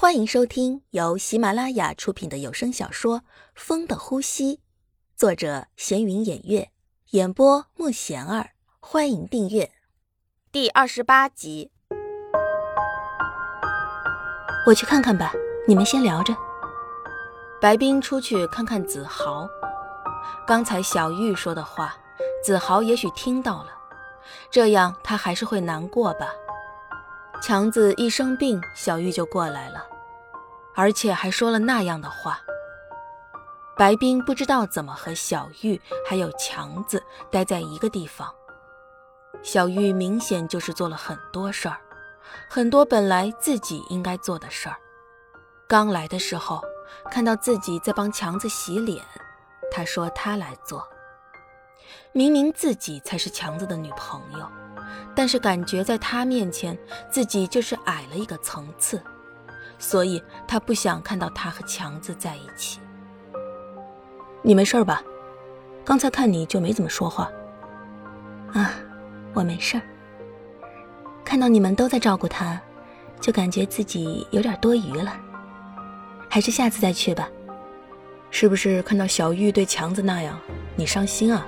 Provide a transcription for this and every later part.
欢迎收听由喜马拉雅出品的有声小说《风的呼吸》，作者闲云掩月，演播莫贤儿。欢迎订阅第二十八集。我去看看吧，你们先聊着。白冰出去看看子豪。刚才小玉说的话，子豪也许听到了，这样他还是会难过吧。强子一生病，小玉就过来了，而且还说了那样的话。白冰不知道怎么和小玉还有强子待在一个地方。小玉明显就是做了很多事儿，很多本来自己应该做的事儿。刚来的时候，看到自己在帮强子洗脸，他说他来做。明明自己才是强子的女朋友。但是感觉在他面前，自己就是矮了一个层次，所以他不想看到他和强子在一起。你没事吧？刚才看你就没怎么说话。啊，我没事。看到你们都在照顾他，就感觉自己有点多余了。还是下次再去吧。是不是看到小玉对强子那样，你伤心啊？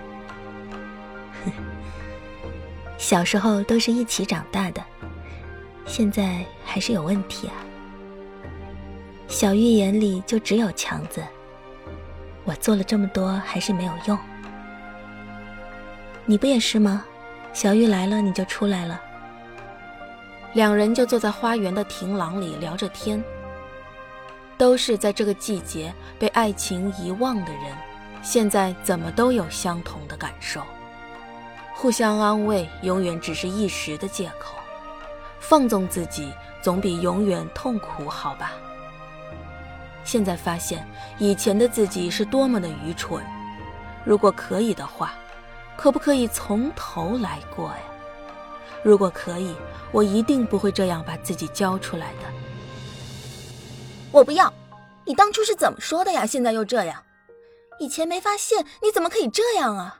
哼 小时候都是一起长大的，现在还是有问题啊。小玉眼里就只有强子，我做了这么多还是没有用。你不也是吗？小玉来了你就出来了。两人就坐在花园的亭廊里聊着天。都是在这个季节被爱情遗忘的人，现在怎么都有相同的感受。互相安慰，永远只是一时的借口。放纵自己，总比永远痛苦好吧？现在发现以前的自己是多么的愚蠢。如果可以的话，可不可以从头来过呀？如果可以，我一定不会这样把自己交出来的。我不要！你当初是怎么说的呀？现在又这样？以前没发现，你怎么可以这样啊？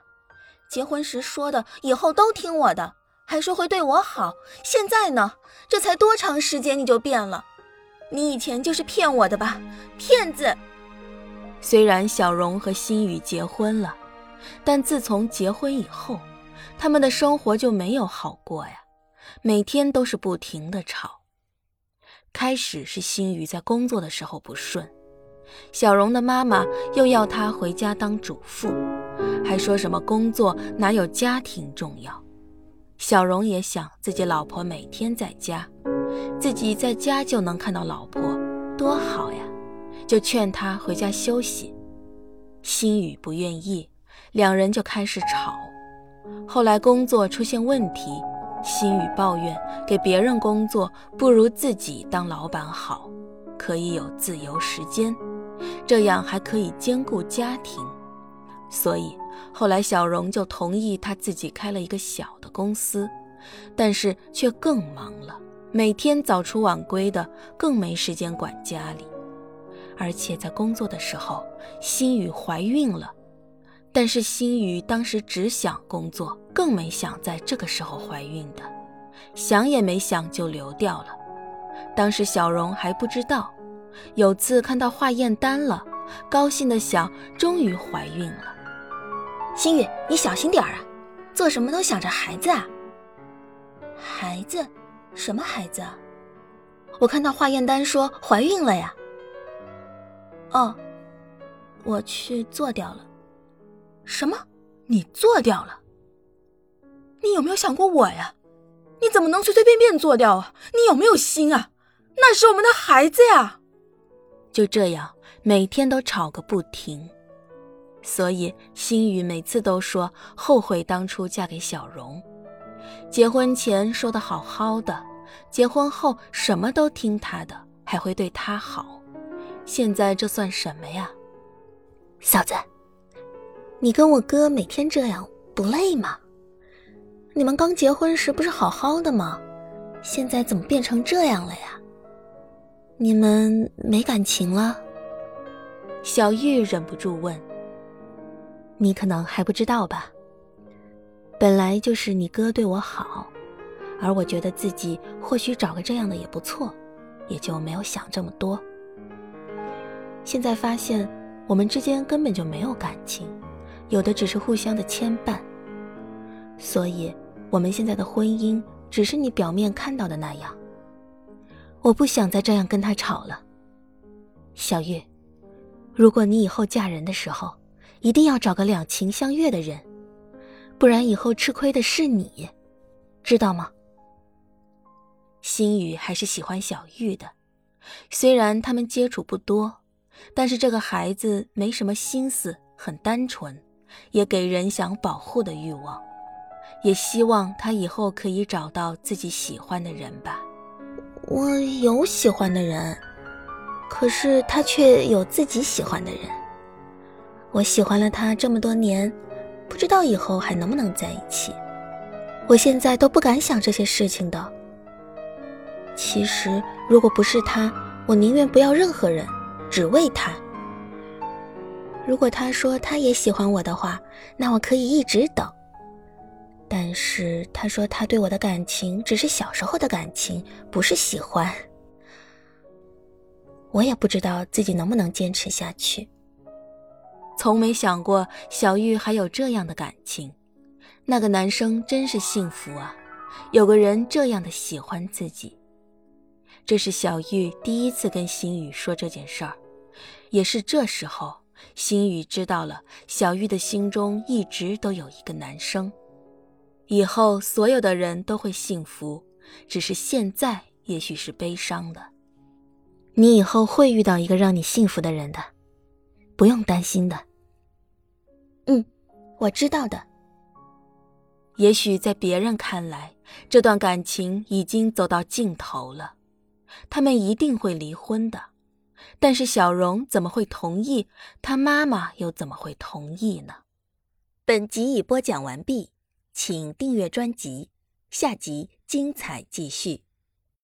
结婚时说的以后都听我的，还说会对我好。现在呢？这才多长时间你就变了？你以前就是骗我的吧？骗子！虽然小荣和心雨结婚了，但自从结婚以后，他们的生活就没有好过呀，每天都是不停的吵。开始是心雨在工作的时候不顺，小荣的妈妈又要她回家当主妇。还说什么工作哪有家庭重要？小荣也想自己老婆每天在家，自己在家就能看到老婆，多好呀！就劝他回家休息。心雨不愿意，两人就开始吵。后来工作出现问题，心雨抱怨给别人工作不如自己当老板好，可以有自由时间，这样还可以兼顾家庭。所以后来小荣就同意他自己开了一个小的公司，但是却更忙了，每天早出晚归的，更没时间管家里。而且在工作的时候，心雨怀孕了，但是心雨当时只想工作，更没想在这个时候怀孕的，想也没想就流掉了。当时小荣还不知道，有次看到化验单了，高兴的想，终于怀孕了。心雨，你小心点儿啊！做什么都想着孩子啊。孩子？什么孩子啊？我看到化验单说怀孕了呀。哦，我去做掉了。什么？你做掉了？你有没有想过我呀？你怎么能随随便便做掉啊？你有没有心啊？那是我们的孩子呀！就这样，每天都吵个不停。所以，心雨每次都说后悔当初嫁给小荣。结婚前说的好好的，结婚后什么都听他的，还会对他好。现在这算什么呀？嫂子，你跟我哥每天这样不累吗？你们刚结婚时不是好好的吗？现在怎么变成这样了呀？你们没感情了？小玉忍不住问。你可能还不知道吧。本来就是你哥对我好，而我觉得自己或许找个这样的也不错，也就没有想这么多。现在发现我们之间根本就没有感情，有的只是互相的牵绊。所以，我们现在的婚姻只是你表面看到的那样。我不想再这样跟他吵了，小玉。如果你以后嫁人的时候，一定要找个两情相悦的人，不然以后吃亏的是你，知道吗？心雨还是喜欢小玉的，虽然他们接触不多，但是这个孩子没什么心思，很单纯，也给人想保护的欲望，也希望他以后可以找到自己喜欢的人吧。我有喜欢的人，可是他却有自己喜欢的人。我喜欢了他这么多年，不知道以后还能不能在一起。我现在都不敢想这些事情的。其实，如果不是他，我宁愿不要任何人，只为他。如果他说他也喜欢我的话，那我可以一直等。但是他说他对我的感情只是小时候的感情，不是喜欢。我也不知道自己能不能坚持下去。从没想过小玉还有这样的感情，那个男生真是幸福啊，有个人这样的喜欢自己。这是小玉第一次跟心雨说这件事儿，也是这时候，心雨知道了小玉的心中一直都有一个男生。以后所有的人都会幸福，只是现在也许是悲伤的。你以后会遇到一个让你幸福的人的，不用担心的。嗯，我知道的。也许在别人看来，这段感情已经走到尽头了，他们一定会离婚的。但是小荣怎么会同意？他妈妈又怎么会同意呢？本集已播讲完毕。请订阅专辑，下集精彩继续。